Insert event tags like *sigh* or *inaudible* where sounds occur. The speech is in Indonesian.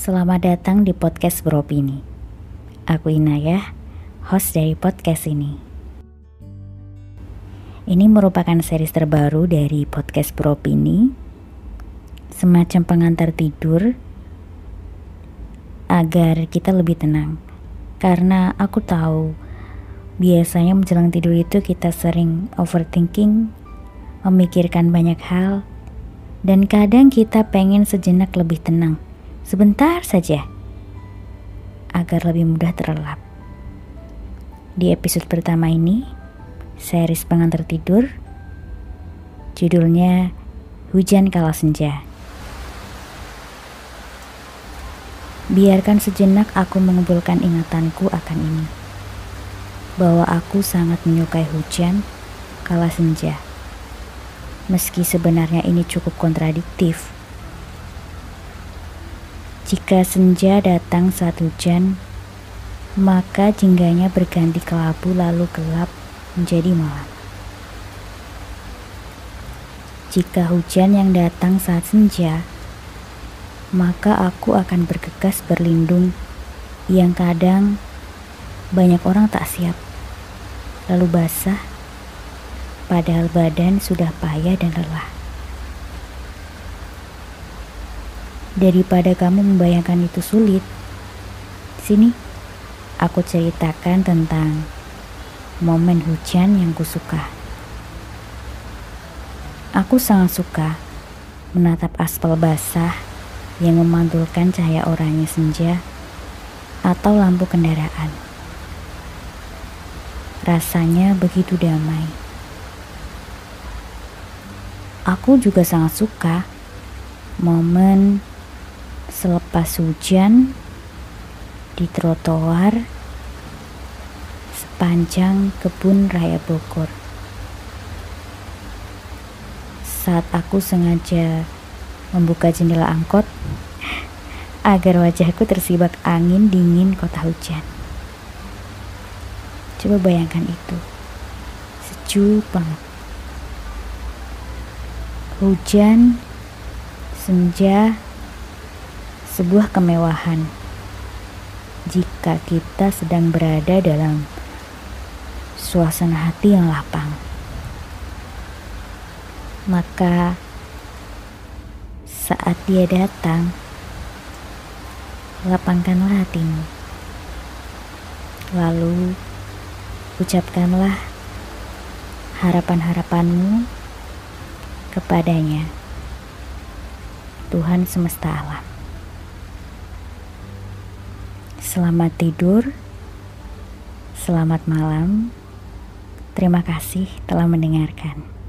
Selamat datang di podcast Beropini. Aku Inayah, host dari podcast ini. Ini merupakan series terbaru dari podcast Beropini, semacam pengantar tidur agar kita lebih tenang. Karena aku tahu biasanya menjelang tidur itu kita sering overthinking, memikirkan banyak hal, dan kadang kita pengen sejenak lebih tenang sebentar saja agar lebih mudah terlelap. Di episode pertama ini, series pengantar tidur, judulnya Hujan Kala Senja. Biarkan sejenak aku mengumpulkan ingatanku akan ini. Bahwa aku sangat menyukai hujan kala senja. Meski sebenarnya ini cukup kontradiktif jika senja datang saat hujan, maka jingganya berganti kelabu lalu gelap menjadi malam. Jika hujan yang datang saat senja, maka aku akan bergegas berlindung yang kadang banyak orang tak siap. Lalu basah, padahal badan sudah payah dan lelah. Daripada kamu membayangkan itu sulit, sini aku ceritakan tentang momen hujan yang kusuka. Aku sangat suka menatap aspal basah yang memantulkan cahaya oranye senja atau lampu kendaraan. Rasanya begitu damai. Aku juga sangat suka momen selepas hujan di trotoar sepanjang kebun raya Bogor. Saat aku sengaja membuka jendela angkot *laughs* agar wajahku tersibak angin dingin kota hujan. Coba bayangkan itu. Sejuk banget. Hujan, senja, sebuah kemewahan jika kita sedang berada dalam suasana hati yang lapang. Maka saat dia datang, lapangkanlah hatimu. Lalu ucapkanlah harapan-harapanmu kepadanya. Tuhan semesta alam. Selamat tidur, selamat malam. Terima kasih telah mendengarkan.